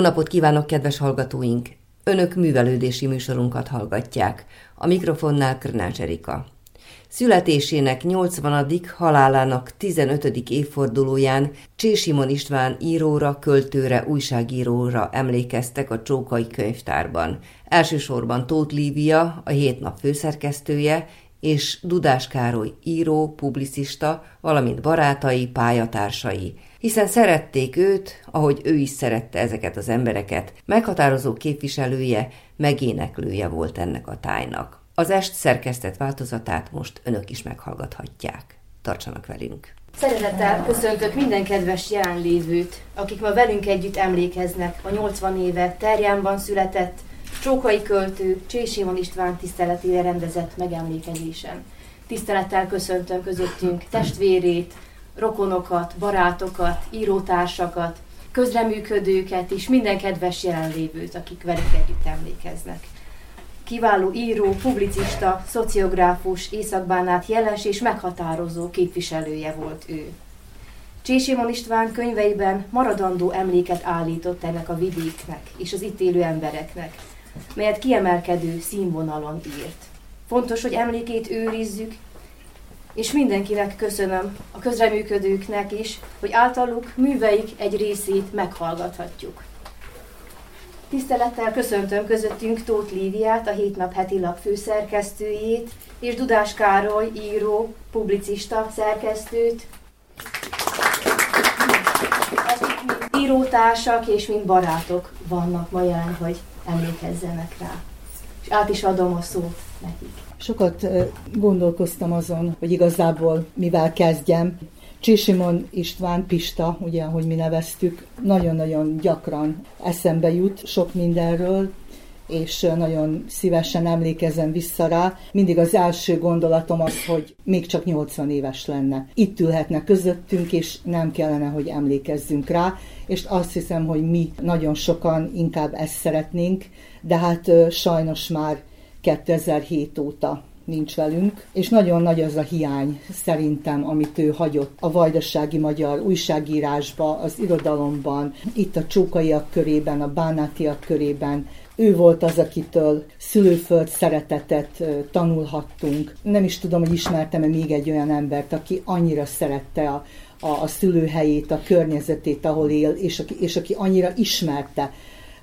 Jó napot kívánok, kedves hallgatóink! Önök művelődési műsorunkat hallgatják. A mikrofonnál Krnács Erika. Születésének 80. halálának 15. évfordulóján Csésimon István íróra, költőre, újságíróra emlékeztek a Csókai könyvtárban. Elsősorban Tóth Lívia, a hét nap főszerkesztője, és Dudás Károly író, publicista, valamint barátai, pályatársai, hiszen szerették őt, ahogy ő is szerette ezeket az embereket, meghatározó képviselője, megéneklője volt ennek a tájnak. Az est szerkesztett változatát most önök is meghallgathatják. Tartsanak velünk! Szeretettel köszöntök minden kedves jelenlévőt, akik ma velünk együtt emlékeznek a 80 éve Terjánban született, Csókai költő Csésimon István tiszteletére rendezett megemlékezésen. Tisztelettel köszöntöm közöttünk testvérét, rokonokat, barátokat, írótársakat, közreműködőket és minden kedves jelenlévőt, akik velük együtt emlékeznek. Kiváló író, publicista, szociográfus, északbánát jeles és meghatározó képviselője volt ő. Csésimon István könyveiben maradandó emléket állított ennek a vidéknek és az itt élő embereknek, melyet kiemelkedő színvonalon írt. Fontos, hogy emlékét őrizzük, és mindenkinek köszönöm, a közreműködőknek is, hogy általuk műveik egy részét meghallgathatjuk. Tisztelettel köszöntöm közöttünk Tóth Líviát, a Hétnap heti lap főszerkesztőjét, és Dudás Károly, író, publicista szerkesztőt, akik mind írótársak és mind barátok vannak ma jelen, hogy emlékezzenek rá. És át is adom a szót nekik. Sokat gondolkoztam azon, hogy igazából mivel kezdjem. Csisimon István, Pista, ugye, ahogy mi neveztük, nagyon-nagyon gyakran eszembe jut sok mindenről, és nagyon szívesen emlékezem vissza rá. Mindig az első gondolatom az, hogy még csak 80 éves lenne. Itt ülhetne közöttünk, és nem kellene, hogy emlékezzünk rá, és azt hiszem, hogy mi nagyon sokan inkább ezt szeretnénk, de hát sajnos már 2007 óta nincs velünk, és nagyon nagy az a hiány szerintem, amit ő hagyott a vajdasági magyar újságírásba, az irodalomban, itt a csókaiak körében, a bánátiak körében, ő volt az, akitől szülőföld szeretetet tanulhattunk. Nem is tudom, hogy ismertem-e még egy olyan embert, aki annyira szerette a, a, a szülőhelyét, a környezetét, ahol él, és aki, és aki annyira ismerte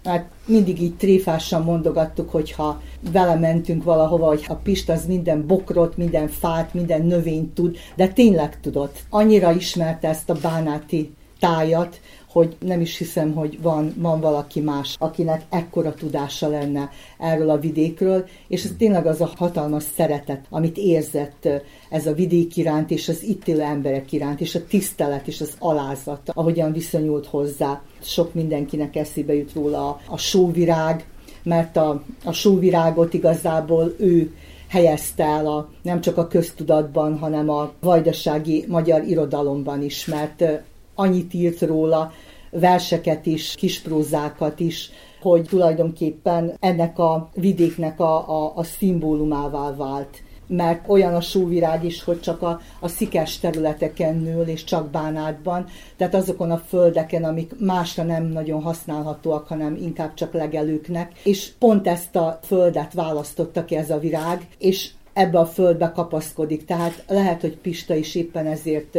Hát mindig így tréfásan mondogattuk, hogyha vele mentünk valahova, hogy a Pist az minden bokrot, minden fát, minden növényt tud, de tényleg tudott. Annyira ismerte ezt a bánáti tájat, hogy nem is hiszem, hogy van, van valaki más, akinek ekkora tudása lenne erről a vidékről, és ez tényleg az a hatalmas szeretet, amit érzett ez a vidék iránt, és az itt élő emberek iránt, és a tisztelet, és az alázat, ahogyan viszonyult hozzá. Sok mindenkinek eszébe jut róla a, a sóvirág, mert a, a sóvirágot igazából ő helyezte el a, nem csak a köztudatban, hanem a vajdasági magyar irodalomban is, mert annyit írt róla, verseket is, kisprózákat is, hogy tulajdonképpen ennek a vidéknek a, a, a szimbólumává vált. Mert olyan a sóvirág is, hogy csak a, a szikes területeken nől, és csak bánátban, tehát azokon a földeken, amik másra nem nagyon használhatóak, hanem inkább csak legelőknek, és pont ezt a földet választotta ki ez a virág, és ebbe a földbe kapaszkodik, tehát lehet, hogy Pista is éppen ezért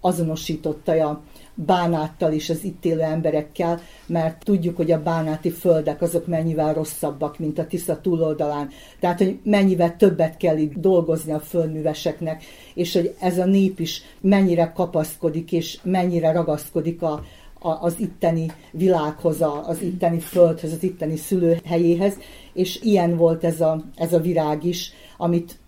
azonosította a bánáttal és az itt élő emberekkel, mert tudjuk, hogy a bánáti földek azok mennyivel rosszabbak, mint a Tisza túloldalán. Tehát, hogy mennyivel többet kell itt dolgozni a földműveseknek, és hogy ez a nép is mennyire kapaszkodik, és mennyire ragaszkodik a, az itteni világhoz, az itteni földhöz, az itteni szülőhelyéhez, és ilyen volt ez a, ez a virág is, amit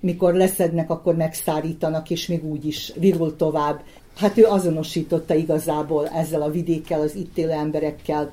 mikor leszednek, akkor megszárítanak, és még úgy is virul tovább, hát ő azonosította igazából ezzel a vidékkel, az itt élő emberekkel,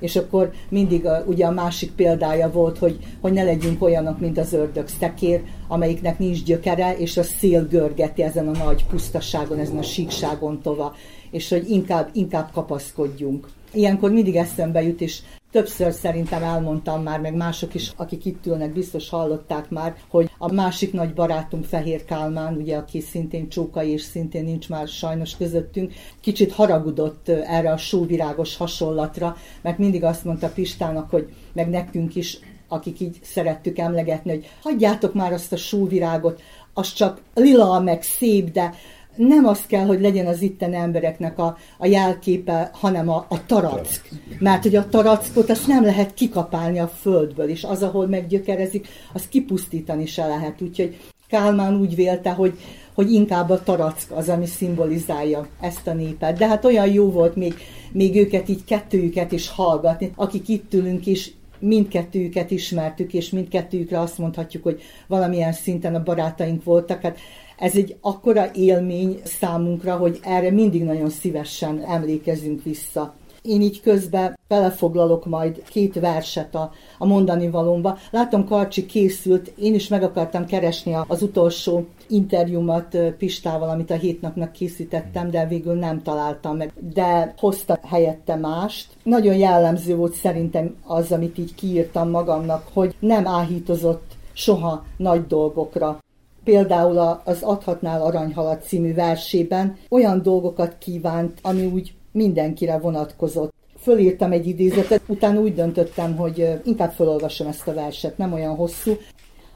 és akkor mindig a, ugye a másik példája volt, hogy, hogy ne legyünk olyanok, mint az ördög szekér, amelyiknek nincs gyökere, és a szél görgeti ezen a nagy pusztaságon, ezen a síkságon tova, és hogy inkább, inkább kapaszkodjunk. Ilyenkor mindig eszembe jut, és többször szerintem elmondtam már, meg mások is, akik itt ülnek, biztos hallották már, hogy a másik nagy barátunk Fehér Kálmán, ugye, aki szintén csókai, és szintén nincs már sajnos közöttünk, kicsit haragudott erre a sóvirágos hasonlatra, mert mindig azt mondta Pistának, hogy meg nekünk is, akik így szerettük emlegetni, hogy hagyjátok már azt a sóvirágot, az csak lila, meg szép, de nem az kell, hogy legyen az itten embereknek a, a jelképe, hanem a, a tarack. Mert hogy a tarackot azt nem lehet kikapálni a földből, és az, ahol meggyökerezik, az kipusztítani se lehet. Úgyhogy Kálmán úgy vélte, hogy, hogy inkább a tarack az, ami szimbolizálja ezt a népet. De hát olyan jó volt még, még őket így kettőjüket is hallgatni, akik itt ülünk, és mindkettőjüket ismertük, és mindkettőjükre azt mondhatjuk, hogy valamilyen szinten a barátaink voltak. Hát ez egy akkora élmény számunkra, hogy erre mindig nagyon szívesen emlékezünk vissza. Én így közben belefoglalok majd két verset a, a mondani valómba. Látom, Karcsi készült, én is meg akartam keresni az utolsó interjúmat Pistával, amit a hét készítettem, de végül nem találtam meg. De hozta helyette mást. Nagyon jellemző volt szerintem az, amit így kiírtam magamnak, hogy nem áhítozott soha nagy dolgokra például az Adhatnál Aranyhalat című versében olyan dolgokat kívánt, ami úgy mindenkire vonatkozott. Fölírtam egy idézetet, utána úgy döntöttem, hogy inkább felolvasom ezt a verset, nem olyan hosszú.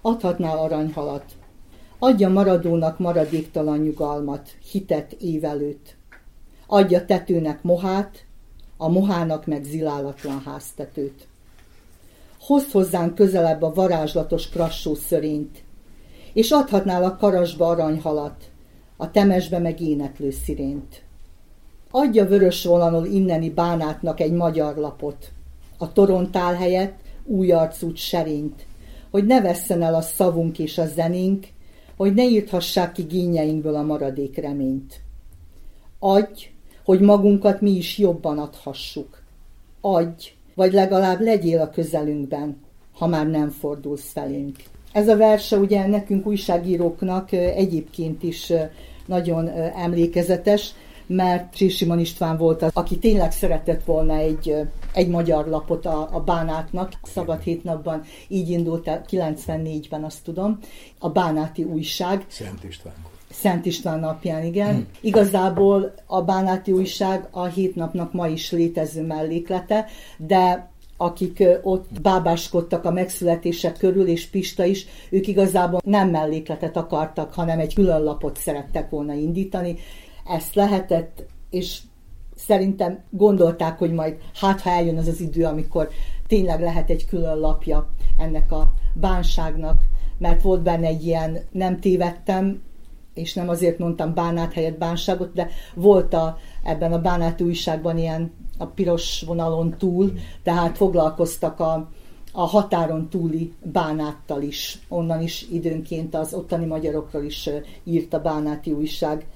Adhatnál aranyhalat. Adja maradónak maradéktalan nyugalmat, hitet évelőt. Adja tetőnek mohát, a mohának meg zilálatlan háztetőt. Hozd hozzánk közelebb a varázslatos krassó szörényt, és adhatnál a karasba aranyhalat, a temesbe meg éneklő szirént. Adja vörös volanul inneni bánátnak egy magyar lapot, a torontál helyett új arcút serényt, hogy ne vesszen el a szavunk és a zenénk, hogy ne írthassák ki gényeinkből a maradék reményt. Adj, hogy magunkat mi is jobban adhassuk. Adj, vagy legalább legyél a közelünkben, ha már nem fordulsz felénk. Ez a verse ugye nekünk újságíróknak egyébként is nagyon emlékezetes, mert Simon István volt az, aki tényleg szeretett volna egy, egy magyar lapot a, a Bánátnak. Szabad hét napban így indult el, 94-ben azt tudom, a Bánáti újság. Szent István. Szent István napján, igen. Hmm. Igazából a Bánáti újság a hét napnak ma is létező melléklete, de akik ott bábáskodtak a megszületések körül, és Pista is, ők igazából nem mellékletet akartak, hanem egy külön lapot szerettek volna indítani. Ezt lehetett, és szerintem gondolták, hogy majd hát, ha eljön az az idő, amikor tényleg lehet egy külön lapja ennek a bánságnak, mert volt benne egy ilyen, nem tévedtem, és nem azért mondtam bánát helyett bánságot, de volt a, ebben a bánát újságban ilyen a piros vonalon túl, tehát foglalkoztak a, a határon túli bánáttal is. Onnan is időnként az ottani magyarokról is írt a bánáti újság.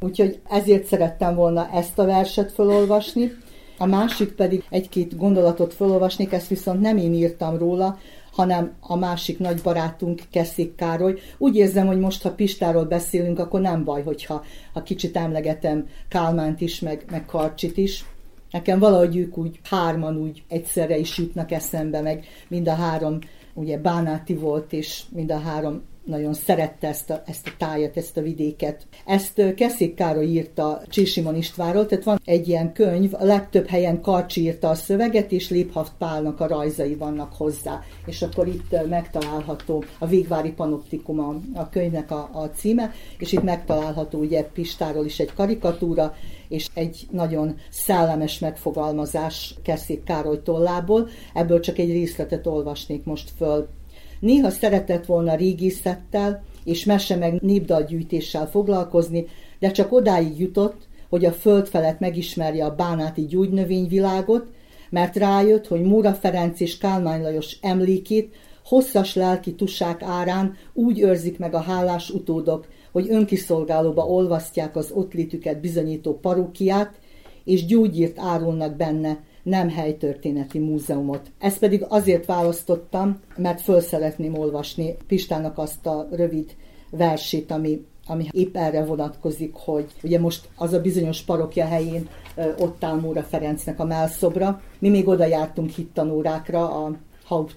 Úgyhogy ezért szerettem volna ezt a verset felolvasni. A másik pedig egy-két gondolatot felolvasnék, ezt viszont nem én írtam róla, hanem a másik nagy barátunk Keszék Károly. Úgy érzem, hogy most, ha Pistáról beszélünk, akkor nem baj, hogyha ha kicsit emlegetem Kálmánt is, meg, meg Karcsit is. Nekem valahogy ők úgy hárman úgy egyszerre is jutnak eszembe, meg mind a három ugye Bánáti volt, és mind a három nagyon szerette ezt a, ezt a tájat, ezt a vidéket. Ezt Keszék Károly írta Csisimon Istvánról, tehát van egy ilyen könyv, a legtöbb helyen Karcsi írta a szöveget, és Léphaft Pálnak a rajzai vannak hozzá. És akkor itt megtalálható a Végvári Panoptikum a, a könyvnek a, a címe, és itt megtalálható ugye Pistáról is egy karikatúra, és egy nagyon szellemes megfogalmazás Keszék Károly tollából. Ebből csak egy részletet olvasnék most föl. Néha szeretett volna régészettel és mese meg népdalgyűjtéssel foglalkozni, de csak odáig jutott, hogy a föld felett megismerje a bánáti gyógynövényvilágot, mert rájött, hogy Móra Ferenc és Kálmán Lajos emlékét hosszas lelki tusák árán úgy őrzik meg a hálás utódok, hogy önkiszolgálóba olvasztják az ott létüket bizonyító parókiát, és gyógyírt árulnak benne, nem helytörténeti múzeumot. Ezt pedig azért választottam, mert föl szeretném olvasni Pistának azt a rövid versét, ami ami épp erre vonatkozik, hogy ugye most az a bizonyos parokja helyén ott áll Móra Ferencnek a melszobra. Mi még oda jártunk hittanórákra a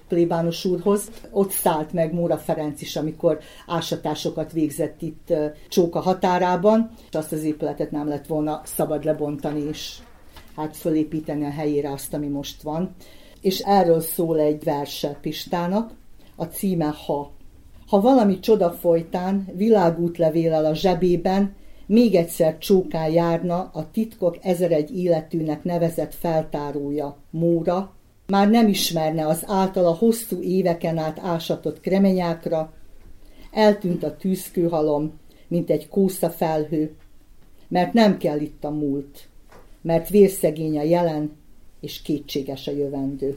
plébános úrhoz. Ott szállt meg Móra Ferenc is, amikor ásatásokat végzett itt Csóka határában, és azt az épületet nem lett volna szabad lebontani, és hát fölépíteni a helyére azt, ami most van. És erről szól egy verse Pistának, a címe Ha. Ha valami csoda folytán, világútlevéllel a zsebében, még egyszer csókán járna a titkok ezeregy életűnek nevezett feltárója, Móra, már nem ismerne az általa hosszú éveken át ásatott kremenyákra, eltűnt a tűzkőhalom, mint egy kósza felhő, mert nem kell itt a múlt, mert vérszegény a jelen, és kétséges a jövendő.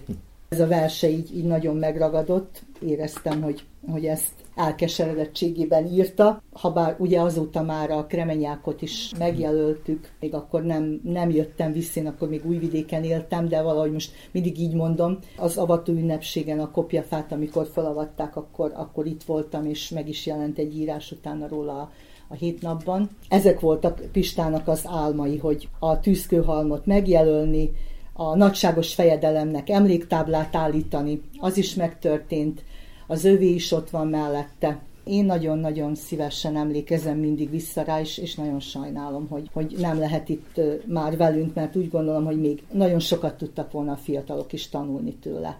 Ez a verse így, így nagyon megragadott, éreztem, hogy, hogy ezt elkeseredettségében írta, ha bár ugye azóta már a kremenyákot is megjelöltük, még akkor nem, nem jöttem vissza, akkor még újvidéken éltem, de valahogy most mindig így mondom, az avató ünnepségen a kopjafát, amikor felavatták, akkor, akkor itt voltam, és meg is jelent egy írás utána róla a a hét napban. Ezek voltak Pistának az álmai, hogy a tűzkőhalmot megjelölni, a nagyságos fejedelemnek emléktáblát állítani, az is megtörtént, az övé is ott van mellette. Én nagyon-nagyon szívesen emlékezem mindig vissza rá, és, és nagyon sajnálom, hogy, hogy nem lehet itt már velünk, mert úgy gondolom, hogy még nagyon sokat tudtak volna a fiatalok is tanulni tőle.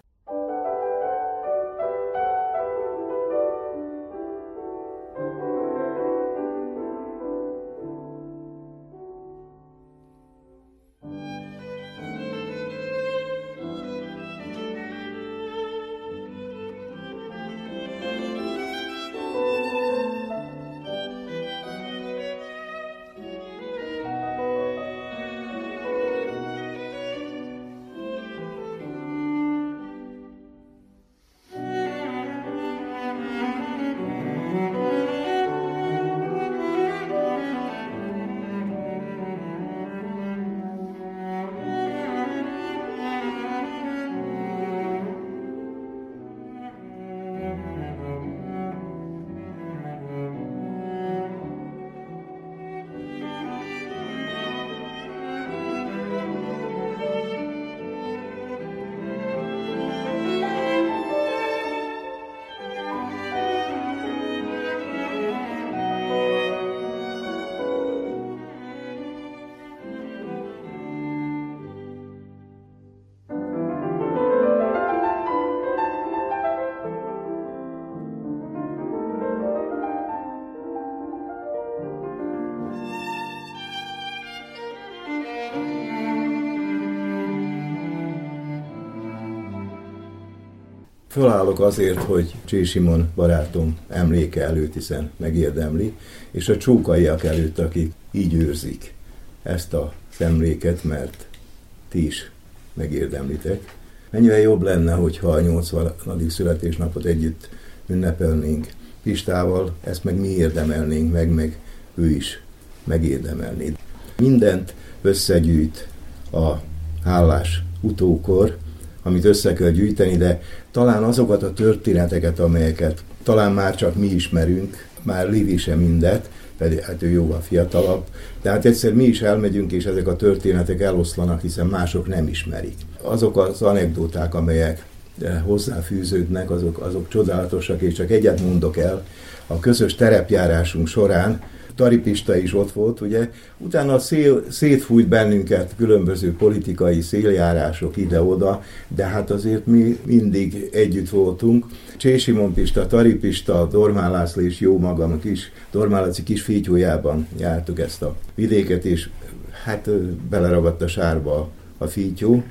Fölállok azért, hogy Csé Simon barátom emléke előtt, hiszen megérdemli, és a csókaiak előtt, akik így őrzik ezt a emléket, mert ti is megérdemlitek. Mennyire jobb lenne, hogyha a 80. születésnapot együtt ünnepelnénk Pistával, ezt meg mi érdemelnénk meg, meg ő is megérdemelné. Mindent összegyűjt a hálás utókor, amit össze kell gyűjteni, de talán azokat a történeteket, amelyeket talán már csak mi ismerünk, már Livi sem mindet, pedig hát ő jóval fiatalabb, de hát egyszer mi is elmegyünk, és ezek a történetek eloszlanak, hiszen mások nem ismerik. Azok az anekdóták, amelyek eh, hozzáfűződnek, azok, azok csodálatosak, és csak egyet mondok el. A közös terepjárásunk során Taripista is ott volt, ugye. Utána szél, szétfújt bennünket különböző politikai széljárások ide-oda, de hát azért mi mindig együtt voltunk. Csésimon Pista, Taripista, Dormán László és jó magam kis Dormálaci kis fítyójában jártuk ezt a vidéket, és hát beleragadt a sárba a fítyó,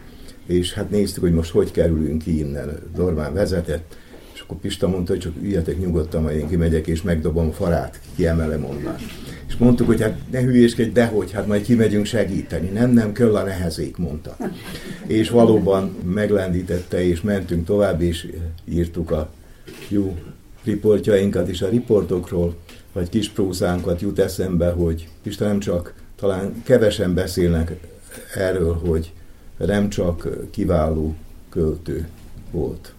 és hát néztük, hogy most hogy kerülünk ki innen. Dormán vezetett, akkor Pista mondta, hogy csak üljetek nyugodtan, majd én kimegyek, és megdobom a farát, kiemelem onnan. És mondtuk, hogy hát ne hülyéskedj, dehogy, hát majd kimegyünk segíteni. Nem, nem, kell a nehezék, mondta. És valóban meglendítette, és mentünk tovább, és írtuk a jó riportjainkat, és a riportokról, vagy kis prózánkat jut eszembe, hogy Pista nem csak, talán kevesen beszélnek erről, hogy nem csak kiváló költő volt,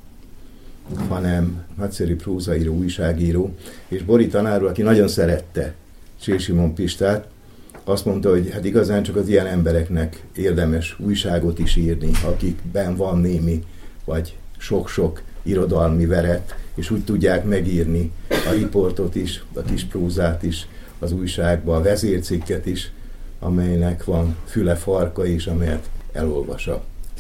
hanem nagyszerű prózaíró, újságíró, és Bori tanár aki nagyon szerette Csésimon Pistát, azt mondta, hogy hát igazán csak az ilyen embereknek érdemes újságot is írni, akikben van némi, vagy sok-sok irodalmi veret, és úgy tudják megírni a riportot is, a kis prózát is, az újságba, a vezércikket is, amelynek van füle farka is, amelyet elolvas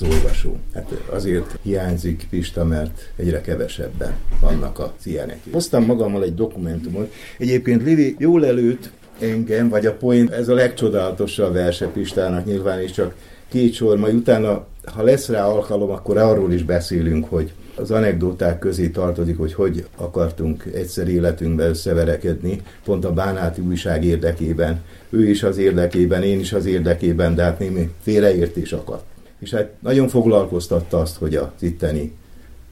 az olvasó. Hát azért hiányzik Pista, mert egyre kevesebben vannak az ilyenek. Hoztam magammal egy dokumentumot. Egyébként Livi jól előtt engem, vagy a point, ez a legcsodálatosabb verse Pistának nyilván, és csak két sor, majd utána, ha lesz rá alkalom, akkor arról is beszélünk, hogy az anekdoták közé tartozik, hogy hogy akartunk egyszer életünkbe összeverekedni, pont a Bánáti újság érdekében. Ő is az érdekében, én is az érdekében, de hát némi félreértés akadt. És hát nagyon foglalkoztatta azt, hogy az itteni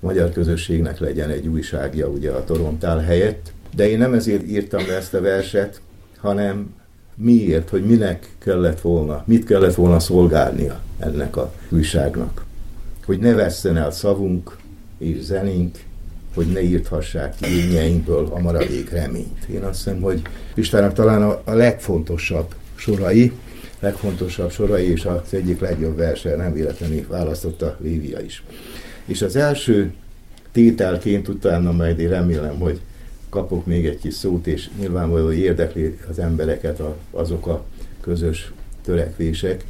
magyar közösségnek legyen egy újságja ugye a Torontál helyett. De én nem ezért írtam le ezt a verset, hanem miért, hogy minek kellett volna, mit kellett volna szolgálnia ennek a újságnak. Hogy ne vesszen el szavunk és zenénk, hogy ne írthassák ki lényeinkből a maradék reményt. Én azt hiszem, hogy Pistának talán a, a legfontosabb sorai, legfontosabb sorai, és az egyik legjobb verse nem véletlenül választotta Lívia is. És az első tételként utána majd én remélem, hogy kapok még egy kis szót, és nyilvánvalóan érdekli az embereket azok a közös törekvések,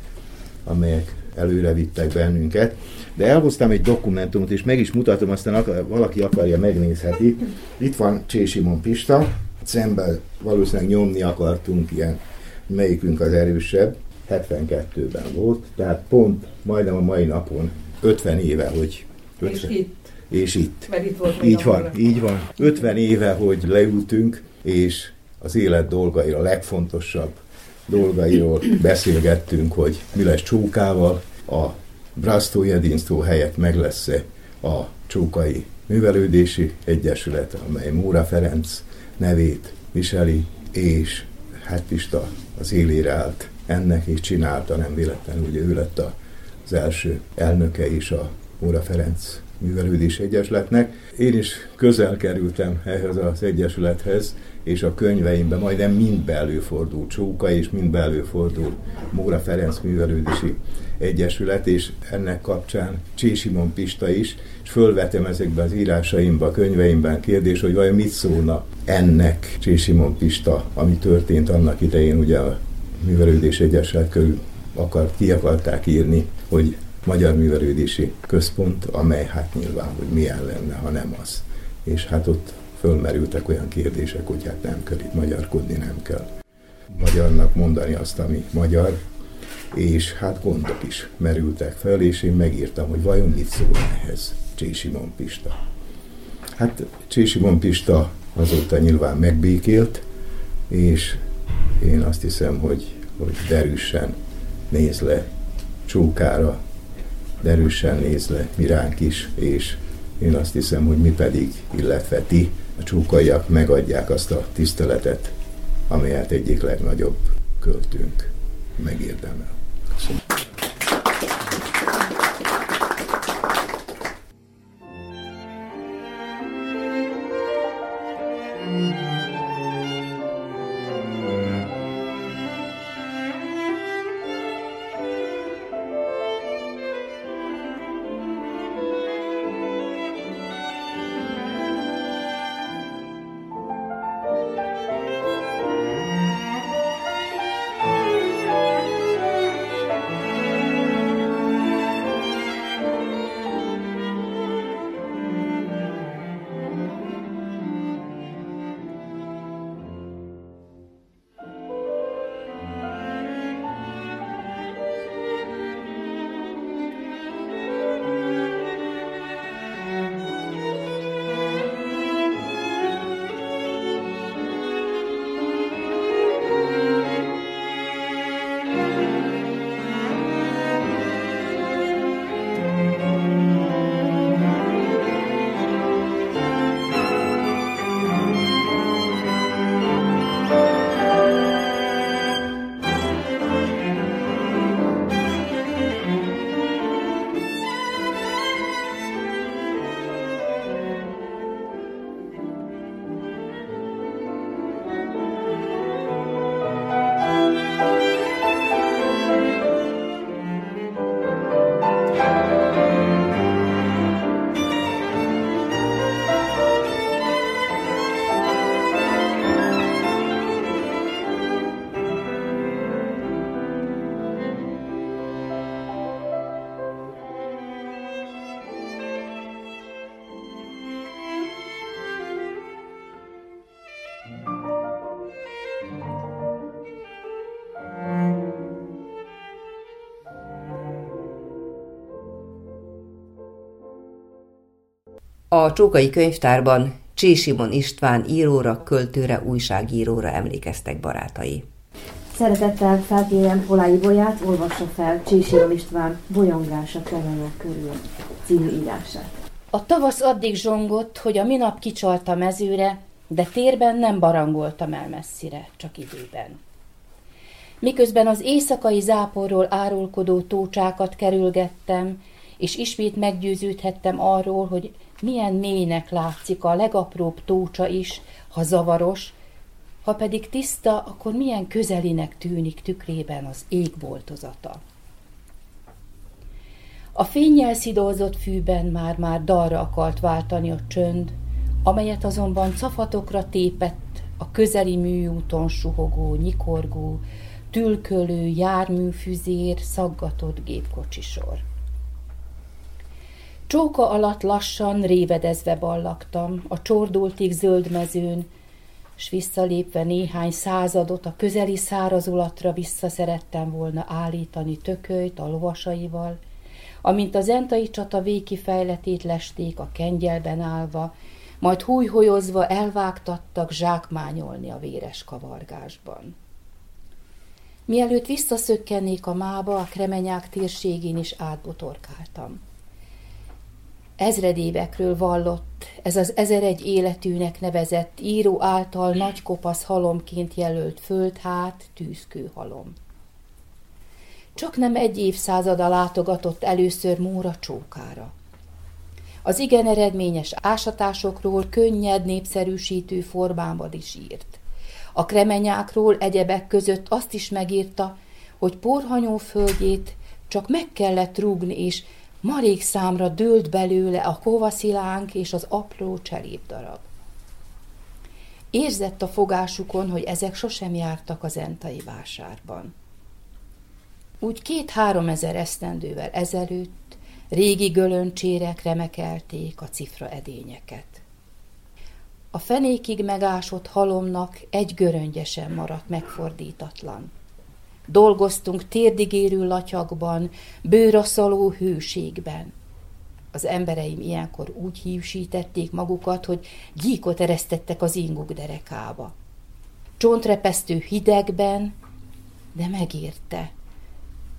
amelyek előre vittek bennünket. De elhoztam egy dokumentumot, és meg is mutatom, aztán valaki akarja, megnézheti. Itt van Csésimon Pista, szemben valószínűleg nyomni akartunk ilyen, melyikünk az erősebb, 72-ben volt, tehát pont majdnem a mai napon 50 éve, hogy 50, és itt és itt. Mert itt volt így van, van, így van. 50 éve, hogy leültünk, és az élet dolgai, a legfontosabb dolgairól beszélgettünk, hogy mi lesz Csókával, a Brasztó Jedinsztó helyett meg lesz a Csókai Művelődési Egyesület, amely Móra Ferenc nevét viseli, és hát Pista az élére állt ennek, és csinálta, nem véletlenül, ugye ő lett az első elnöke is a Móra Ferenc Művelődés Egyesületnek. Én is közel kerültem ehhez az egyesülethez, és a könyveimben majdnem mind előfordul Csóka, és mind előfordul Móra Ferenc Művelődési Egyesület, és ennek kapcsán Csésimon Pista is, és fölvetem ezekben az írásaimban, könyveimben kérdés, hogy vajon mit szólna ennek Csésimon Pista, ami történt annak idején, ugye a Művelődés Egyesület körül akart, ki akarták írni, hogy Magyar Művelődési Központ, amely hát nyilván, hogy milyen lenne, ha nem az. És hát ott fölmerültek olyan kérdések, hogy hát nem kell itt magyarkodni, nem kell magyarnak mondani azt, ami magyar, és hát gondok is merültek fel, és én megírtam, hogy vajon mit szól ehhez Csésimon Pista. Hát Csésimon Pista azóta nyilván megbékélt, és én azt hiszem, hogy, hogy derűsen néz le csókára, derűsen néz le miránk is, és én azt hiszem, hogy mi pedig, illetve ti, a csúkaiak megadják azt a tiszteletet, amelyet egyik legnagyobb költőnk megérdemel. A Csókai Könyvtárban Csésimon István íróra, költőre, újságíróra emlékeztek barátai. Szeretettel felkérem Holái Bolyát, olvassa fel Csésimon István Bolyongása kemenyek körül című írását. A tavasz addig zsongott, hogy a minap kicsalta mezőre, de térben nem barangoltam el messzire, csak időben. Miközben az éjszakai záporról árulkodó tócsákat kerülgettem, és ismét meggyőződhettem arról, hogy milyen mélynek látszik a legapróbb tócsa is, ha zavaros, ha pedig tiszta, akkor milyen közelinek tűnik tükrében az égboltozata. A fényjel szidolzott fűben már-már dalra akart váltani a csönd, amelyet azonban cafatokra tépett a közeli műúton suhogó, nyikorgó, tülkölő, járműfüzér, szaggatott gépkocsisor. Csóka alatt lassan, révedezve ballaktam, a csordultig zöld mezőn, s visszalépve néhány századot a közeli szárazulatra vissza szerettem volna állítani tökölyt a lovasaival, amint az entai csata végkifejletét lesték a kengyelben állva, majd hújholyozva elvágtattak zsákmányolni a véres kavargásban. Mielőtt visszaszökkennék a mába, a kremenyák térségén is átbotorkáltam. Ezredévekről vallott, ez az ezeregy életűnek nevezett író által nagy kopasz halomként jelölt földhát, tűzkő halom. Csak nem egy évszázada látogatott először Móra csókára. Az igen eredményes ásatásokról könnyed népszerűsítő formában is írt. A kremenyákról egyebek között azt is megírta, hogy porhanyó földjét csak meg kellett rúgni, és marék számra dőlt belőle a kovaszilánk és az apró cserépdarab. Érzett a fogásukon, hogy ezek sosem jártak az entai vásárban. Úgy két-három ezer esztendővel ezelőtt régi gölöncsérek remekelték a cifra edényeket. A fenékig megásott halomnak egy göröngyesen maradt megfordítatlan. Dolgoztunk térdigérő latyakban, bőraszaló hőségben. Az embereim ilyenkor úgy hívsítették magukat, hogy gyíkot eresztettek az inguk derekába. Csontrepesztő hidegben, de megérte,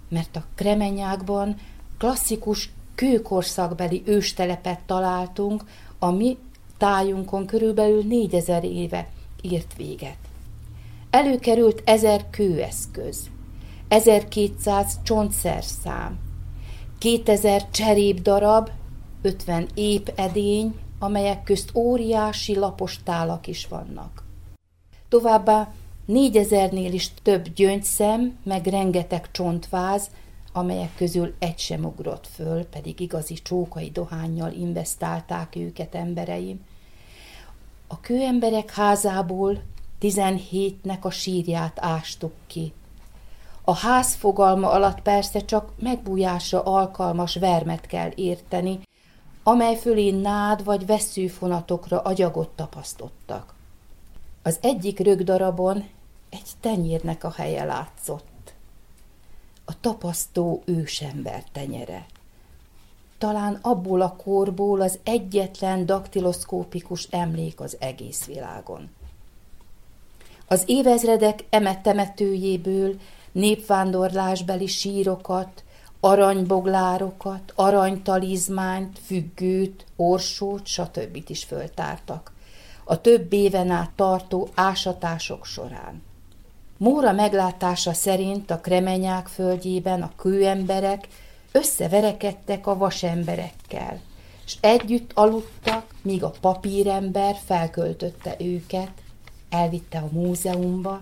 mert a kremenyákban klasszikus kőkorszakbeli őstelepet találtunk, ami tájunkon körülbelül négyezer éve írt véget. Előkerült ezer kőeszköz, 1200 csontszerszám, 2000 cserép darab, 50 ép edény, amelyek közt óriási lapos tálak is vannak. Továbbá négyezernél is több gyöngyszem, meg rengeteg csontváz, amelyek közül egy sem ugrott föl, pedig igazi csókai dohányjal investálták őket embereim. A kőemberek házából tizenhétnek a sírját ástuk ki. A ház fogalma alatt persze csak megbújásra alkalmas vermet kell érteni, amely fölé nád vagy veszőfonatokra agyagot tapasztottak. Az egyik rögdarabon egy tenyérnek a helye látszott. A tapasztó ősember tenyere. Talán abból a korból az egyetlen daktiloszkópikus emlék az egész világon. Az évezredek emettemetőjéből népvándorlásbeli sírokat, aranyboglárokat, aranytalizmányt, függőt, orsót, stb. is föltártak a több éven át tartó ásatások során. Móra meglátása szerint a kremenyák földjében a kőemberek összeverekedtek a vasemberekkel, és együtt aludtak, míg a papírember felköltötte őket, elvitte a múzeumba,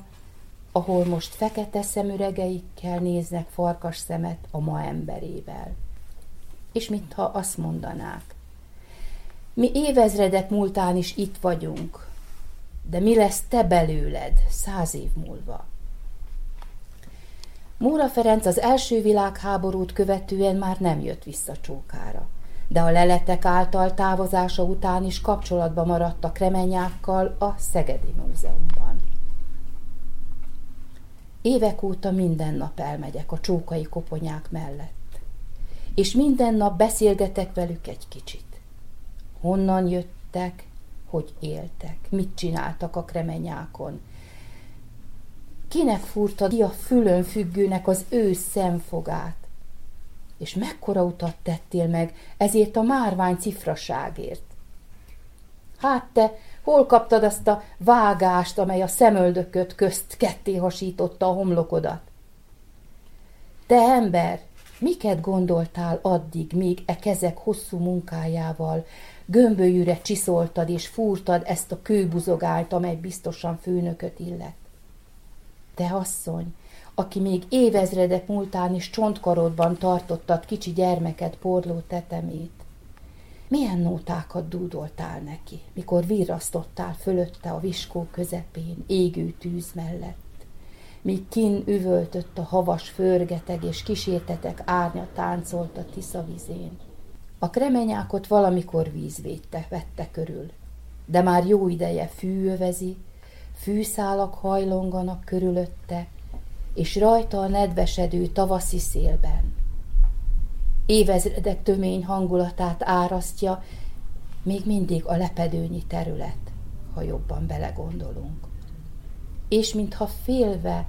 ahol most fekete szemüregeikkel néznek farkas szemet a ma emberével. És mintha azt mondanák, mi évezredek múltán is itt vagyunk, de mi lesz te belőled száz év múlva? Móra Ferenc az első világháborút követően már nem jött vissza csókára, de a leletek által távozása után is kapcsolatban maradt a kremenyákkal a Szegedi Múzeumban. Évek óta minden nap elmegyek a csókai koponyák mellett, és minden nap beszélgetek velük egy kicsit honnan jöttek, hogy éltek, mit csináltak a kremenyákon. Kinek furta ki a fülön függőnek az ő szemfogát? És mekkora utat tettél meg ezért a márvány cifraságért? Hát te, hol kaptad azt a vágást, amely a szemöldököt közt ketté hasította a homlokodat? Te ember, miket gondoltál addig, míg e kezek hosszú munkájával gömbölyűre csiszoltad és fúrtad ezt a kőbuzogált, amely biztosan főnököt illet? Te asszony, aki még évezredek múltán is csontkarodban tartottad kicsi gyermeket porló tetemét, milyen nótákat dúdoltál neki, mikor virrasztottál fölötte a viskó közepén, égő tűz mellett, míg kin üvöltött a havas förgeteg, és kísértetek árnya táncolt a Tisza vizén. A kremenyákot valamikor vízvédte, vette körül, de már jó ideje fűövezi, fűszálak hajlonganak körülötte, és rajta a nedvesedő tavaszi szélben. Évezredek tömény hangulatát árasztja, még mindig a lepedőnyi terület, ha jobban belegondolunk. És mintha félve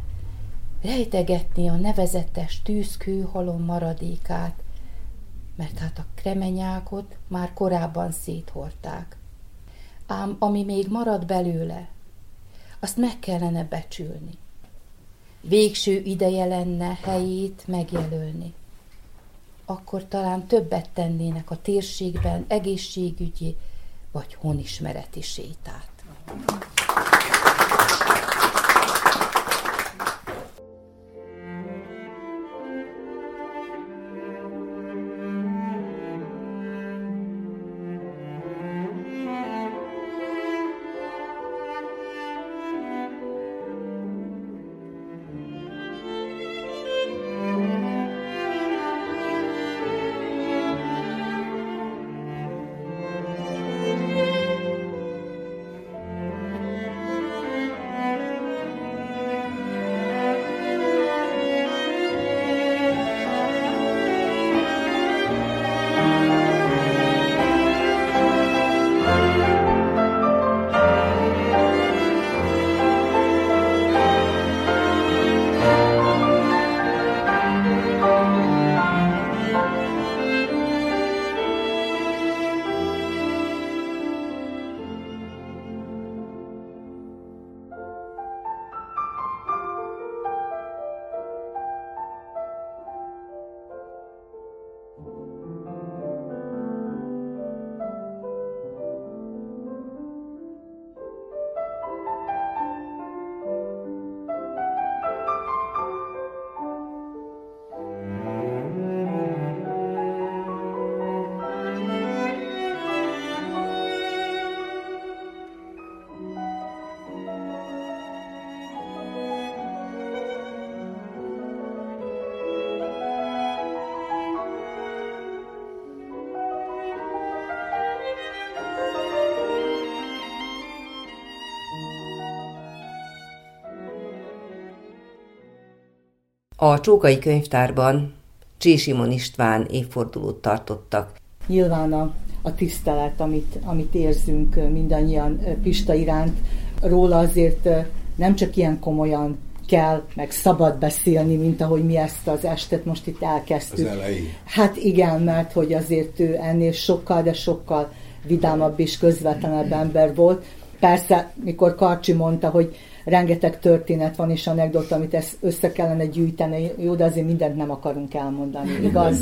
rejtegetni a nevezetes tűzkőhalom maradékát, mert hát a kremenyákot már korábban széthorták. Ám ami még marad belőle, azt meg kellene becsülni. Végső ideje lenne helyét megjelölni. Akkor talán többet tennének a térségben egészségügyi vagy honismereti sétát. A Csókai Könyvtárban Csésimon István évfordulót tartottak. Nyilván a, a tisztelet, amit, amit érzünk mindannyian Pista iránt, róla azért nem csak ilyen komolyan kell, meg szabad beszélni, mint ahogy mi ezt az estet most itt elkezdtük. Az elején. Hát igen, mert hogy azért ő ennél sokkal, de sokkal vidámabb és közvetlenebb ember volt. Persze, mikor Karcsi mondta, hogy rengeteg történet van és anekdota, amit ezt össze kellene gyűjteni, jó, de azért mindent nem akarunk elmondani, igaz?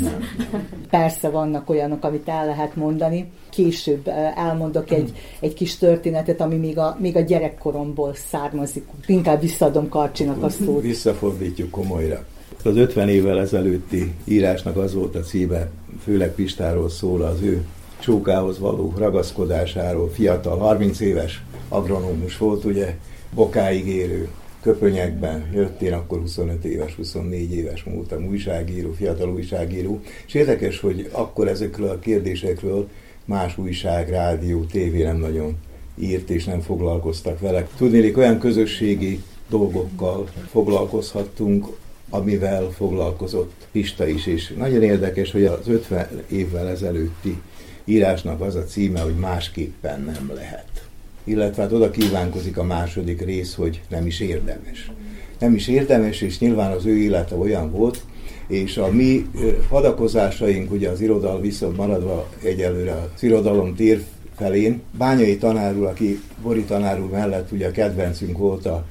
Persze vannak olyanok, amit el lehet mondani. Később elmondok egy, egy kis történetet, ami még a, még a gyerekkoromból származik. Inkább visszaadom Karcsinak a szót. Visszafordítjuk komolyra. Az 50 évvel ezelőtti írásnak az volt a címe, főleg Pistáról szól az ő csókához való ragaszkodásáról, fiatal, 30 éves agronómus volt, ugye, bokáig érő köpönyekben jött, én akkor 25 éves, 24 éves voltam, újságíró, fiatal újságíró, és érdekes, hogy akkor ezekről a kérdésekről más újság, rádió, tévé nem nagyon írt, és nem foglalkoztak vele. Tudnélik, olyan közösségi dolgokkal foglalkozhattunk, amivel foglalkozott Pista is, és nagyon érdekes, hogy az 50 évvel ezelőtti írásnak az a címe, hogy másképpen nem lehet. Illetve hát oda kívánkozik a második rész, hogy nem is érdemes. Nem is érdemes, és nyilván az ő élete olyan volt, és a mi hadakozásaink, ugye az irodalom viszont maradva egyelőre az irodalom tér felén, Bányai tanár úr, aki Bori tanár úr mellett ugye a kedvencünk volt a,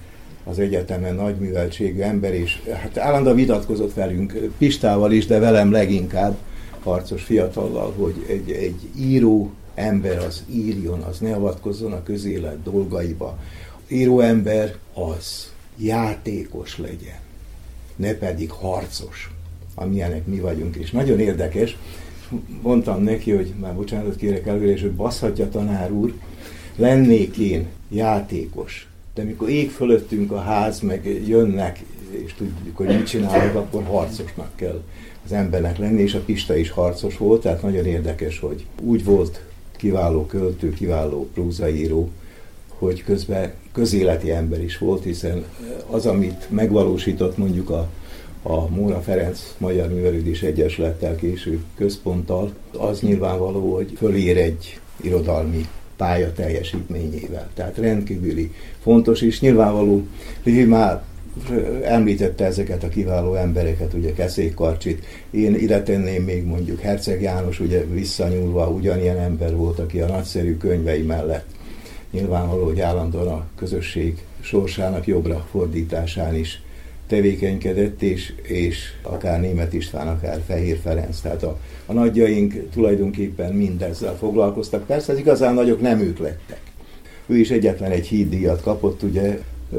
az egyetemen nagyműveltségű ember, és hát állandóan vitatkozott velünk, Pistával is, de velem leginkább, harcos fiatallal, hogy egy, egy író ember az írjon, az ne avatkozzon a közélet dolgaiba. Író ember az játékos legyen, ne pedig harcos, amilyenek mi vagyunk. És nagyon érdekes, mondtam neki, hogy már bocsánatot kérek előre, és hogy baszhatja tanár úr, lennék én játékos, de mikor ég fölöttünk a ház, meg jönnek, és tudjuk, hogy mit csinálok, akkor harcosnak kell az embernek lenni, és a Pista is harcos volt, tehát nagyon érdekes, hogy úgy volt kiváló költő, kiváló prózaíró, hogy közben közéleti ember is volt, hiszen az, amit megvalósított mondjuk a, a Móra Ferenc Magyar Művelődés Egyesülettel később központtal, az nyilvánvaló, hogy fölér egy irodalmi pálya teljesítményével. Tehát rendkívüli fontos, és nyilvánvaló, hogy már említette ezeket a kiváló embereket, ugye Keszék Karcsit, én ide tenném még mondjuk Herceg János, ugye visszanyúlva ugyanilyen ember volt, aki a nagyszerű könyvei mellett nyilvánvaló, hogy állandóan a közösség sorsának jobbra fordításán is tevékenykedett, és, és akár Német István, akár Fehér Ferenc, tehát a, a nagyjaink tulajdonképpen mindezzel foglalkoztak. Persze az igazán nagyok nem ők lettek. Ő is egyetlen egy híddíjat kapott, ugye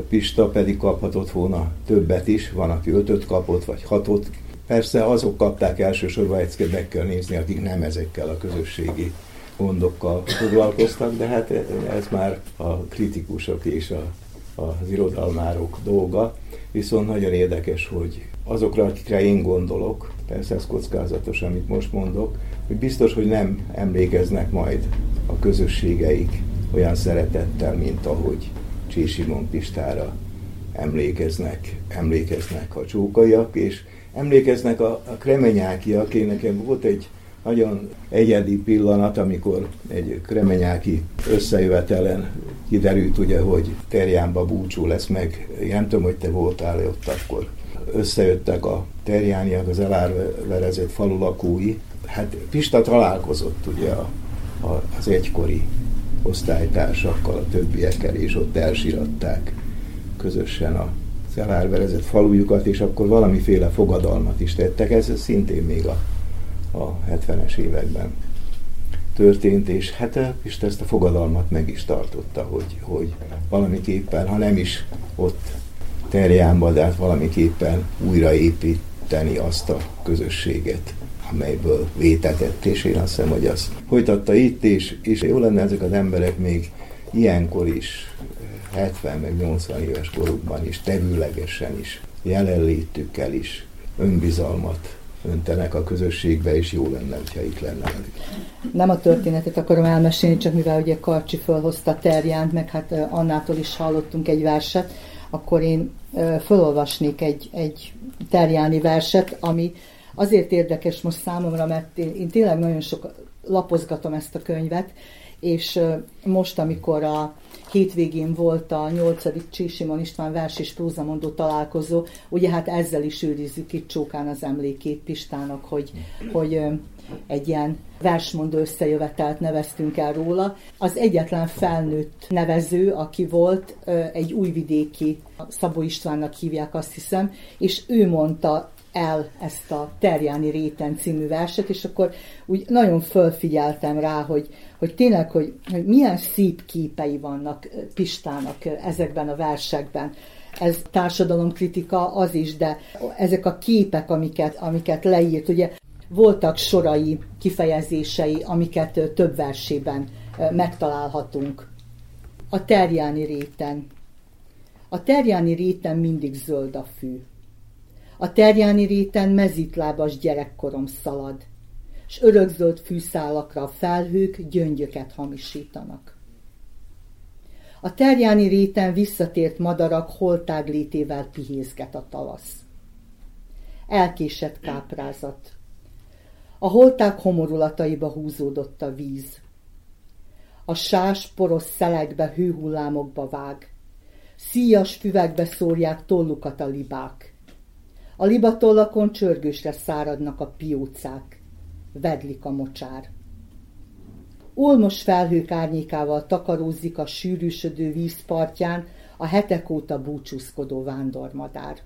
Pista pedig kaphatott volna többet is, van, aki ötöt kapott, vagy hatot. Persze azok kapták elsősorban, ezt meg kell nézni, akik nem ezekkel a közösségi gondokkal foglalkoztak, de hát ez már a kritikusok és a, az irodalmárok dolga. Viszont nagyon érdekes, hogy azokra, akikre én gondolok, persze ez kockázatos, amit most mondok, hogy biztos, hogy nem emlékeznek majd a közösségeik olyan szeretettel, mint ahogy Csésimon Pistára emlékeznek, emlékeznek a csókaiak, és emlékeznek a, a kremenyákiak. Én nekem volt egy nagyon egyedi pillanat, amikor egy kremenyáki összejövetelen kiderült ugye, hogy Terjánba búcsú lesz meg. Én nem tudom, hogy te voltál ott akkor. Összejöttek a terjániak, az elárverezett falu lakói. Hát Pista találkozott ugye a, a, az egykori osztálytársakkal, a többiekkel, és ott elsiratták közösen a elárverezett falujukat, és akkor valamiféle fogadalmat is tettek. Ez szintén még a a 70-es években történt, és hát és ezt a fogadalmat meg is tartotta, hogy, hogy valamiképpen, ha nem is ott terjánba, de hát valamiképpen újraépíteni azt a közösséget, amelyből vétetett, és én azt hiszem, hogy azt folytatta itt, és, és jó lenne ezek az emberek még ilyenkor is, 70 meg 80 éves korukban is, tevőlegesen is, jelenlétükkel is önbizalmat öntenek a közösségbe, és jó lenne, hogyha itt lenne. Nem a történetet akarom elmesélni, csak mivel ugye Karcsi fölhozta Terjánt, meg hát Annától is hallottunk egy verset, akkor én fölolvasnék egy, egy Terjáni verset, ami azért érdekes most számomra, mert én, én tényleg nagyon sok lapozgatom ezt a könyvet, és most, amikor a hétvégén volt a 8. Csísimon István vers és prózamondó találkozó, ugye hát ezzel is őrizzük itt Csókán az emlékét Pistának, hogy, hogy egy ilyen versmondó összejövetelt neveztünk el róla. Az egyetlen felnőtt nevező, aki volt, egy újvidéki Szabó Istvánnak hívják azt hiszem, és ő mondta el ezt a Terjáni Réten című verset, és akkor úgy nagyon fölfigyeltem rá, hogy, hogy tényleg, hogy, hogy milyen szép képei vannak Pistának ezekben a versekben. Ez társadalomkritika az is, de ezek a képek, amiket, amiket leírt, ugye voltak sorai, kifejezései, amiket több versében megtalálhatunk. A terjáni réten. A terjáni réten mindig zöld a fű. A terjáni réten mezitlábas gyerekkorom szalad, s örökzöld fűszálakra a felhők gyöngyöket hamisítanak. A terjáni réten visszatért madarak holtág létével pihézget a tavasz. Elkésett káprázat. A holták homorulataiba húzódott a víz. A sás poros szelekbe, hőhullámokba vág. Szíjas füvekbe szórják tollukat a libák. A libatollakon csörgősre száradnak a piócák. Vedlik a mocsár. Olmos felhők árnyékával takarózik a sűrűsödő vízpartján a hetek óta búcsúzkodó vándormadár.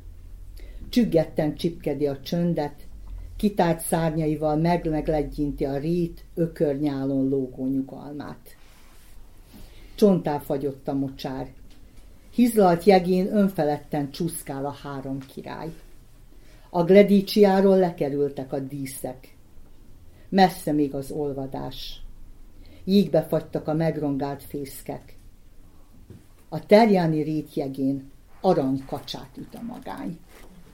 Csüggetten csipkedi a csöndet, kitárt szárnyaival megleglegyinti a rét ökörnyálon lógó nyugalmát. Csontá fagyott a mocsár. Hizlalt jegén önfeledten csúszkál a három király. A gledícsiáról lekerültek a díszek. Messze még az olvadás. Jégbe fagytak a megrongált fészkek. A terjáni rétjegén aranykacsát üt a magány.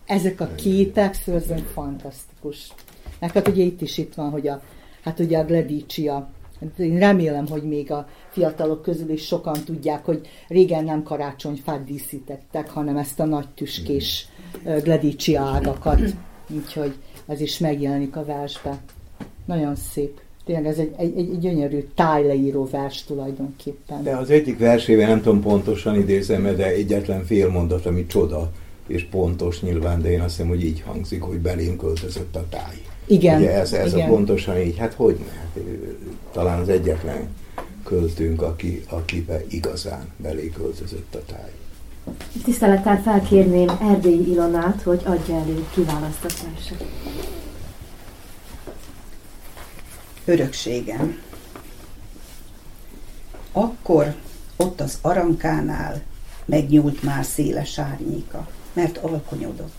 Ezek a képek szóval fantasztikus. Neked ugye itt is itt van, hogy a, hát ugye a Gledícia, én remélem, hogy még a fiatalok közül is sokan tudják, hogy régen nem karácsonyfát díszítettek, hanem ezt a nagy tüskés Gledícia ágakat. Úgyhogy ez is megjelenik a versbe. Nagyon szép. Tényleg ez egy, egy, egy gyönyörű tájleíró vers tulajdonképpen. De az egyik versében nem tudom pontosan idézem, de egyetlen fél mondat, ami csoda, és pontos nyilván, de én azt hiszem, hogy így hangzik, hogy belém költözött a táj. Igen. Ugye ez, ez igen. a pontosan így, hát hogy ne? Hát, talán az egyetlen költünk, aki, akibe igazán belé költözött a táj. Tisztelettel felkérném Erdélyi Ilonát, hogy adja elő kiválasztott verset. Örökségem. Akkor ott az arankánál megnyúlt már széles árnyéka, mert alkonyodott,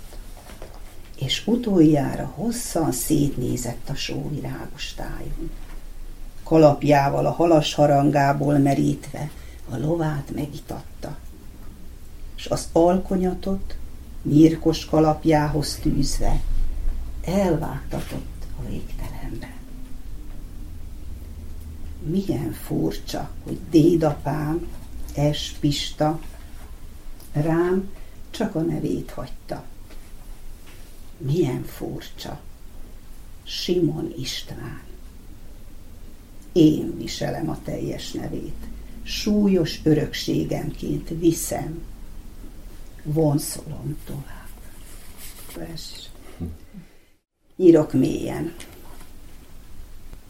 és utoljára hosszan szétnézett a sóvirágos tájon. Kalapjával a halas harangából merítve a lovát megitatta, és az alkonyatot nyírkos kalapjához tűzve elvágtatott a végtelenbe. Milyen furcsa, hogy dédapám, Es Pista, rám csak a nevét hagyta. Milyen furcsa, Simon István. Én viselem a teljes nevét, súlyos örökségemként viszem, vonszolom tovább. Vers. Írok mélyen.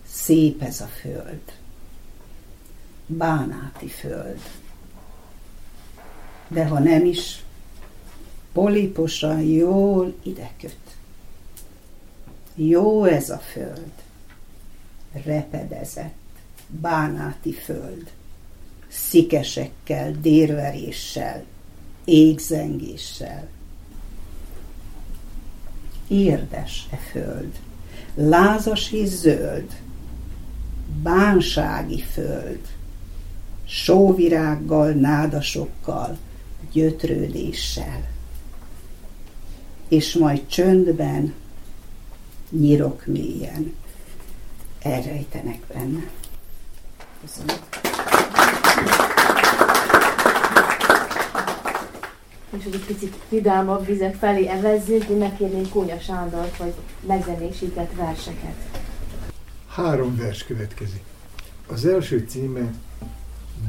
Szép ez a föld. Bánáti föld. De ha nem is, poliposan jól ide köt. Jó ez a föld. Repedezett, bánáti föld. Szikesekkel, dérveréssel, égzengéssel. Érdes e föld, lázas és zöld, bánsági föld, sóvirággal, nádasokkal, gyötrődéssel. És majd csöndben, nyírok mélyen, elrejtenek benne. Köszönöm. És hogy egy picit vidámabb vizek felé evezzünk, én megkérném Kónya Sándort, hogy megzenésített verseket. Három vers következik. Az első címe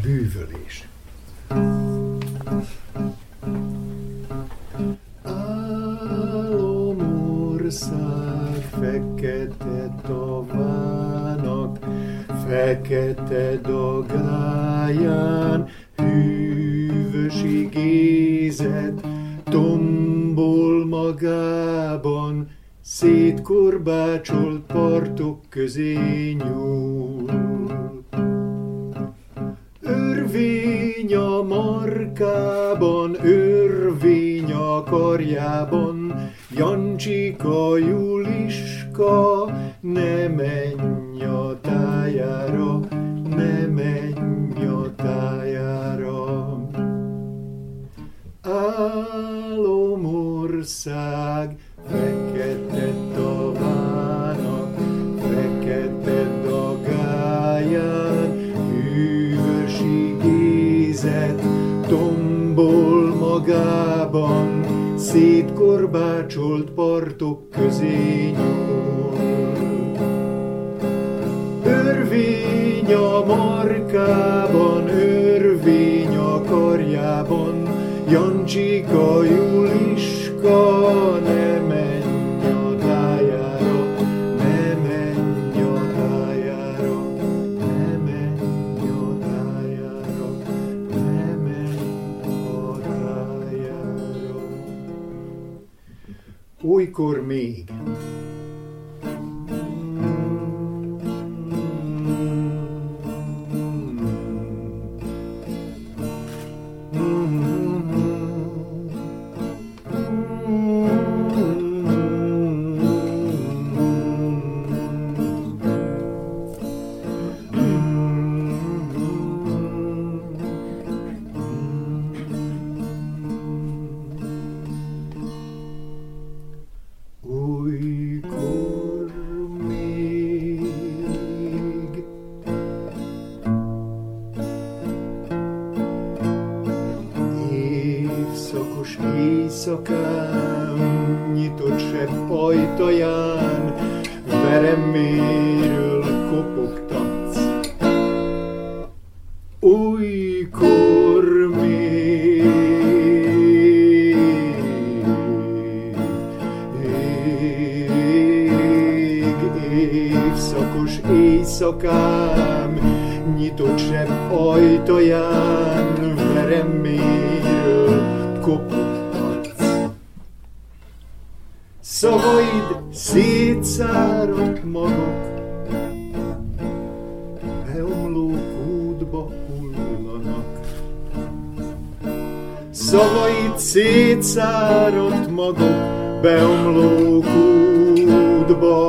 Bűvölés. Álomország fekete tavának, fekete dagáján, hűvös igézet tombol magában, szétkorbácsolt partok közé nyúl. Örvény a markában, örvény a karjában, Jancsika, Juliska, ne menj a tájára, kopogtatsz Olykor még évszakos éjszakám nyitott sebb ajtaján vereméről kopogtatsz. Szavaid Szavaid szétszáradt magok, beomló kútba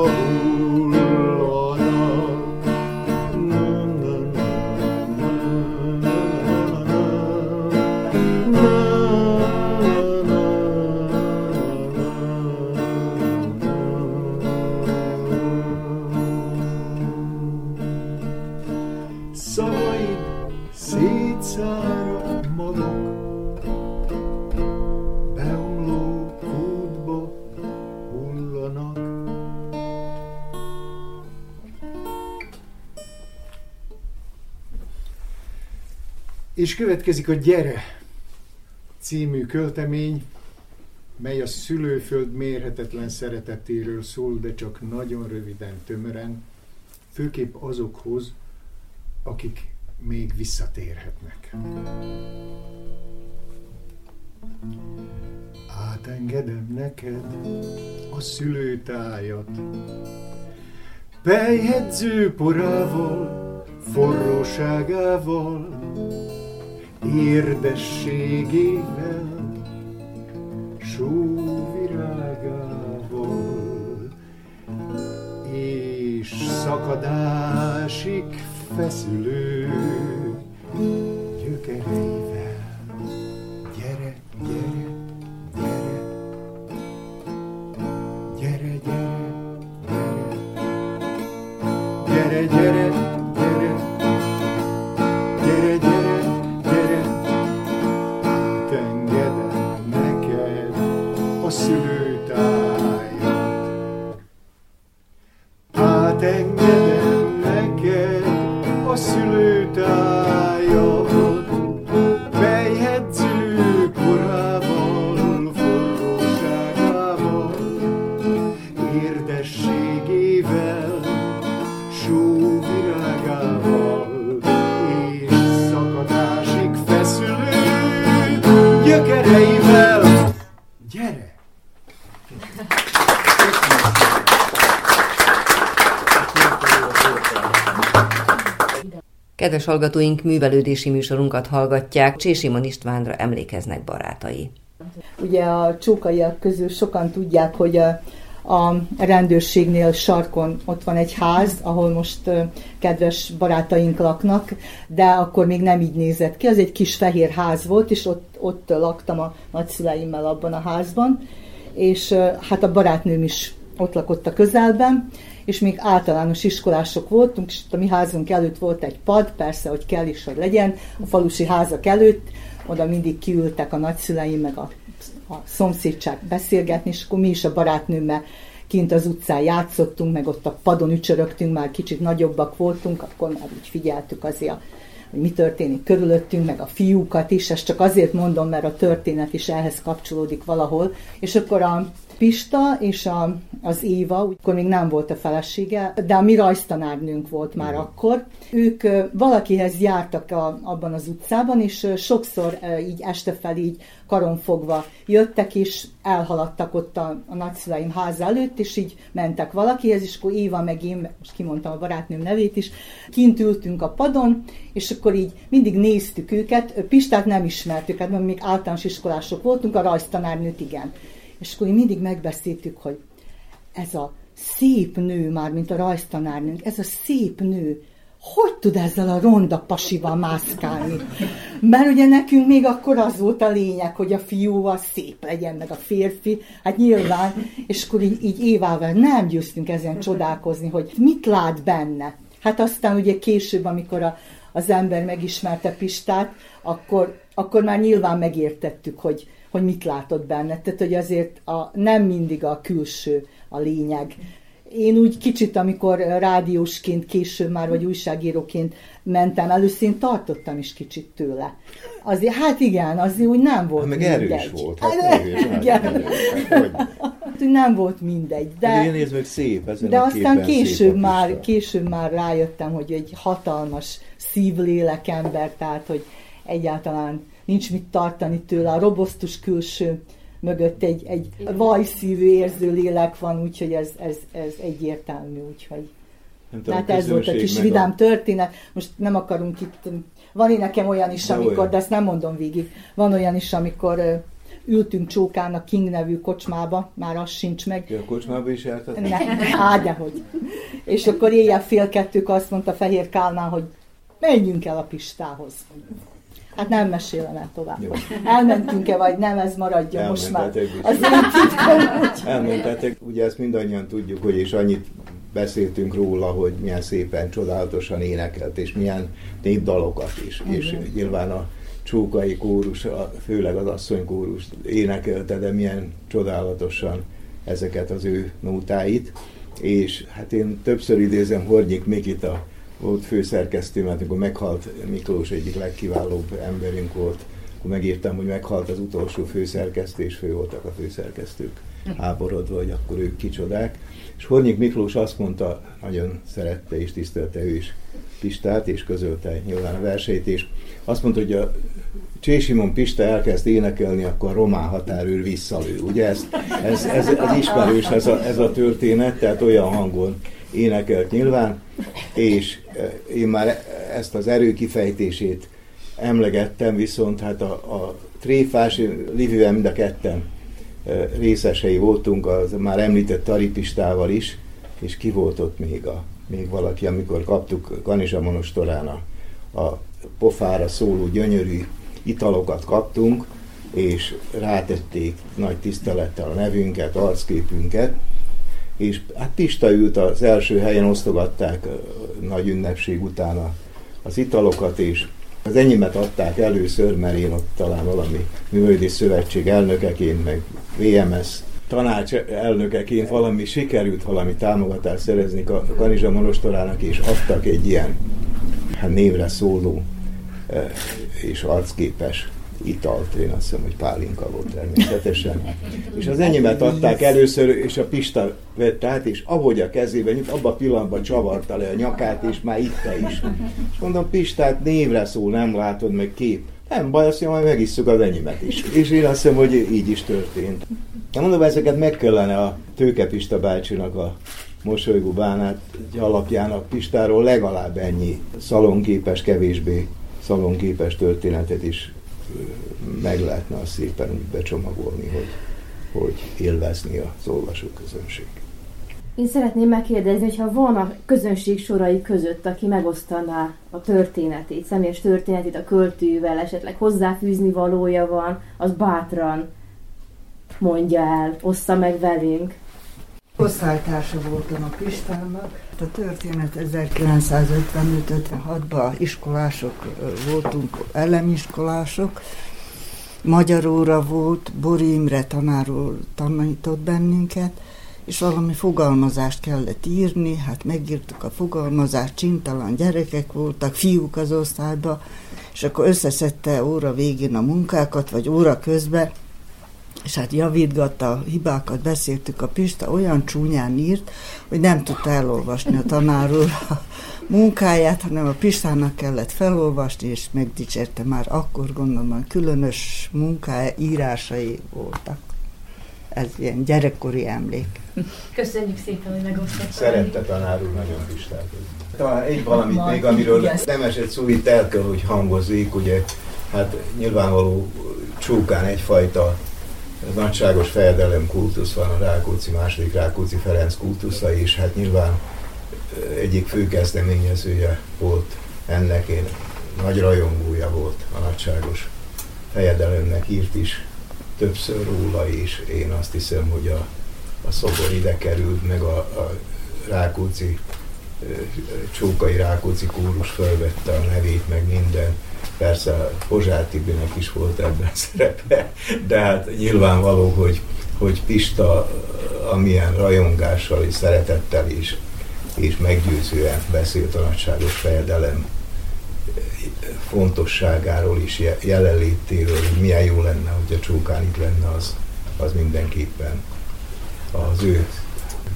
És következik a Gyere című költemény, mely a szülőföld mérhetetlen szeretetéről szól, de csak nagyon röviden, tömören, főképp azokhoz, akik még visszatérhetnek. Átengedem neked a szülőtájat, Pejhedző porával, forróságával, érdességével, sóvirágával, és szakadásig feszülő hallgatóink, művelődési műsorunkat hallgatják, Csésimon Istvánra emlékeznek barátai. Ugye a csókaiak közül sokan tudják, hogy a, a rendőrségnél sarkon ott van egy ház, ahol most kedves barátaink laknak, de akkor még nem így nézett ki. Az egy kis fehér ház volt, és ott, ott laktam a nagyszüleimmel abban a házban, és hát a barátnőm is ott lakott a közelben, és még általános iskolások voltunk, és a mi házunk előtt volt egy pad, persze, hogy kell is, hogy legyen, a falusi házak előtt, oda mindig kiültek a nagyszüleim, meg a, a szomszédság beszélgetni, és akkor mi is a barátnőmmel kint az utcán játszottunk, meg ott a padon ücsörögtünk, már kicsit nagyobbak voltunk, akkor már úgy figyeltük azért hogy mi történik körülöttünk, meg a fiúkat is, ezt csak azért mondom, mert a történet is ehhez kapcsolódik valahol. És akkor a Pista és a, az Éva, akkor még nem volt a felesége, de a mi rajztanárnőnk volt már mm. akkor. Ők valakihez jártak a, abban az utcában, és sokszor így este fel így karonfogva jöttek, és elhaladtak ott a, a nagyszüleim háza előtt, és így mentek valakihez, és akkor Éva meg én, most kimondtam a barátnőm nevét is, kint ültünk a padon, és akkor így mindig néztük őket, Pistát nem ismertük, hát mert még általános iskolások voltunk, a rajztanárnőt igen. És akkor mindig megbeszéltük, hogy ez a szép nő, már mint a rajztanárnőnk, ez a szép nő, hogy tud ezzel a ronda pasival mászkálni? Mert ugye nekünk még akkor az volt a lényeg, hogy a fiúval szép legyen, meg a férfi, hát nyilván, és akkor így, így Évával nem győztünk ezen csodálkozni, hogy mit lát benne. Hát aztán ugye később, amikor a, az ember megismerte Pistát, akkor, akkor már nyilván megértettük, hogy, hogy mit látott benne. Tehát, hogy azért a, nem mindig a külső a lényeg. Én úgy kicsit, amikor rádiósként, később már, vagy újságíróként mentem, először én tartottam is kicsit tőle. Azért, hát igen, azért úgy nem volt Meg mindegy. erős volt. Hát, hát erős, igen. hát, hogy? Hát, hogy nem volt mindegy. De, De, én nézd meg szép, ezen de a aztán később már, később már rájöttem, hogy egy hatalmas szívlélek ember, tehát hogy egyáltalán nincs mit tartani tőle. A robosztus külső mögött egy, egy vajszívű érző lélek van, úgyhogy ez, ez, ez egyértelmű, úgyhogy Nem tudom, tehát ez volt a közönség kis vidám történet. Most nem akarunk itt, van én nekem olyan is, De amikor, olyan. de ezt nem mondom végig, van olyan is, amikor ültünk Csókán a King nevű kocsmába, már az sincs meg, Ti a kocsmába is jártad? ne, á, dehogy. És akkor éjjel fél kettők azt mondta Fehér Kálmán, hogy menjünk el a Pistához. Hát nem mesélem el tovább. Jó. Elmentünk-e, vagy nem, ez maradjon most már. Az. Elmentetek, ugye ezt mindannyian tudjuk, hogy és annyit beszéltünk róla, hogy milyen szépen, csodálatosan énekelt, és milyen népdalokat is. És nyilván a csókai kórus, főleg az asszony kórus énekelte, de milyen csodálatosan ezeket az ő nótáit. És hát én többször idézem Hornyik Mikit, a volt főszerkesztőmet, amikor meghalt Miklós egyik legkiválóbb emberünk volt, akkor megírtam, hogy meghalt az utolsó főszerkesztő, és fő voltak a főszerkesztők háborodva, hogy akkor ők kicsodák. És Hornyik Miklós azt mondta, nagyon szerette és tisztelte ő is Pistát, és közölte nyilván a verseit, és azt mondta, hogy a Csésimon Pista elkezd énekelni, akkor a román határőr visszalő. Ugye ez, ez, ez, ez ismerős ez a, ez a történet, tehát olyan hangon énekelt nyilván, és eh, én már ezt az erőkifejtését emlegettem, viszont hát a, a tréfás, Livivel mind a ketten eh, részesei voltunk, az már említett Taripistával is, és ki volt ott még, a, még valaki, amikor kaptuk Kanizsa Monostorán a, a pofára szóló gyönyörű italokat kaptunk, és rátették nagy tisztelettel a nevünket, arcképünket, és hát Pista ült az első helyen, osztogatták nagy ünnepség után az italokat, és az enyémet adták először, mert én ott talán valami művődi szövetség elnökeként, meg VMS tanács elnökeként valami sikerült valami támogatást szerezni a Kanizsa Monostorának, és adtak egy ilyen hát névre szóló és arcképes italt, én azt hiszem, hogy pálinka volt természetesen. És az enyémet adták először, és a Pista vett át, és ahogy a kezében nyújt, abban a pillanatban csavarta le a nyakát, és már itta is. És mondom, Pistát névre szól, nem látod meg kép. Nem baj, azt mondja, majd megisszuk az enyémet is. És én azt hiszem, hogy így is történt. De mondom, ezeket meg kellene a Tőke Pista bácsinak a mosolygó bánát alapjának Pistáról legalább ennyi szalonképes, kevésbé szalonképes történetet is meg lehetne azt szépen úgy becsomagolni, hogy, hogy élvezni az olvasóközönség. Én szeretném megkérdezni, hogyha van a közönség sorai között, aki megosztaná a történetét, személyes történetét a költővel, esetleg hozzáfűzni valója van, az bátran mondja el, ossza meg velünk. Osztálytársa voltam a Pistának. A történet 1955-56-ban iskolások voltunk, elemiskolások. Magyar óra volt, Bori Imre tanár úr tanított bennünket, és valami fogalmazást kellett írni, hát megírtuk a fogalmazást, csintalan gyerekek voltak, fiúk az osztályba, és akkor összeszedte óra végén a munkákat, vagy óra közben, és hát javítgatta a hibákat, beszéltük a Pista, olyan csúnyán írt, hogy nem tudta elolvasni a tanár úr a munkáját, hanem a Pistának kellett felolvasni, és megdicsérte már akkor gondolom, különös munkája, írásai voltak. Ez ilyen gyerekkori emlék. Köszönjük szépen, hogy megosztottad. Szerette tanár úr nagyon Pistát. Talán egy valamit még, amiről nem esett szó, itt el kell, hogy hangozik, ugye, hát nyilvánvaló csúkán egyfajta nagyságos fejedelem kultusz van, a Rákóczi, második Rákóczi Ferenc kultusza is, hát nyilván egyik fő kezdeményezője volt ennek, én nagy rajongója volt a nagyságos fejedelemnek, írt is többször róla is. Én azt hiszem, hogy a, a szobor ide került, meg a, a Rákóczi, Csókai Rákóczi kórus felvette a nevét, meg minden. Persze Pozsár Tibinek is volt ebben szerepe, de hát nyilvánvaló, hogy, hogy Pista amilyen rajongással és szeretettel is és meggyőzően beszélt a nagyságos fejedelem fontosságáról is, jelenlétéről, hogy milyen jó lenne, hogy a csókán itt lenne, az, az mindenképpen az ő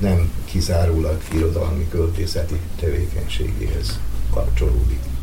nem kizárólag irodalmi költészeti tevékenységéhez kapcsolódik.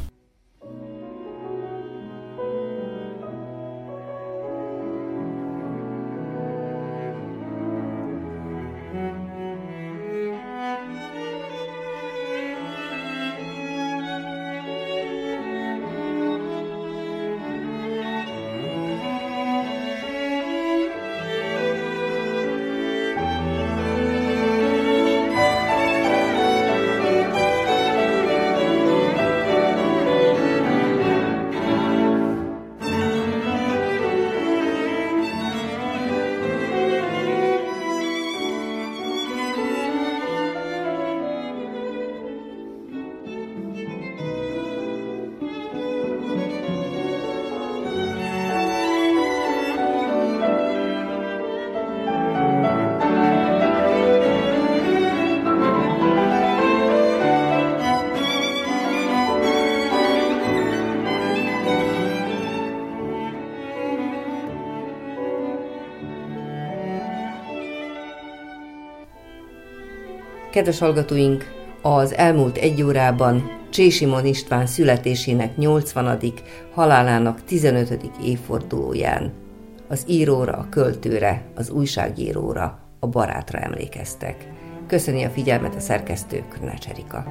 Kedves hallgatóink, az elmúlt egy órában Csésimon István születésének 80. halálának 15. évfordulóján az íróra, a költőre, az újságíróra, a barátra emlékeztek. Köszöni a figyelmet a szerkesztő Körnács Erika.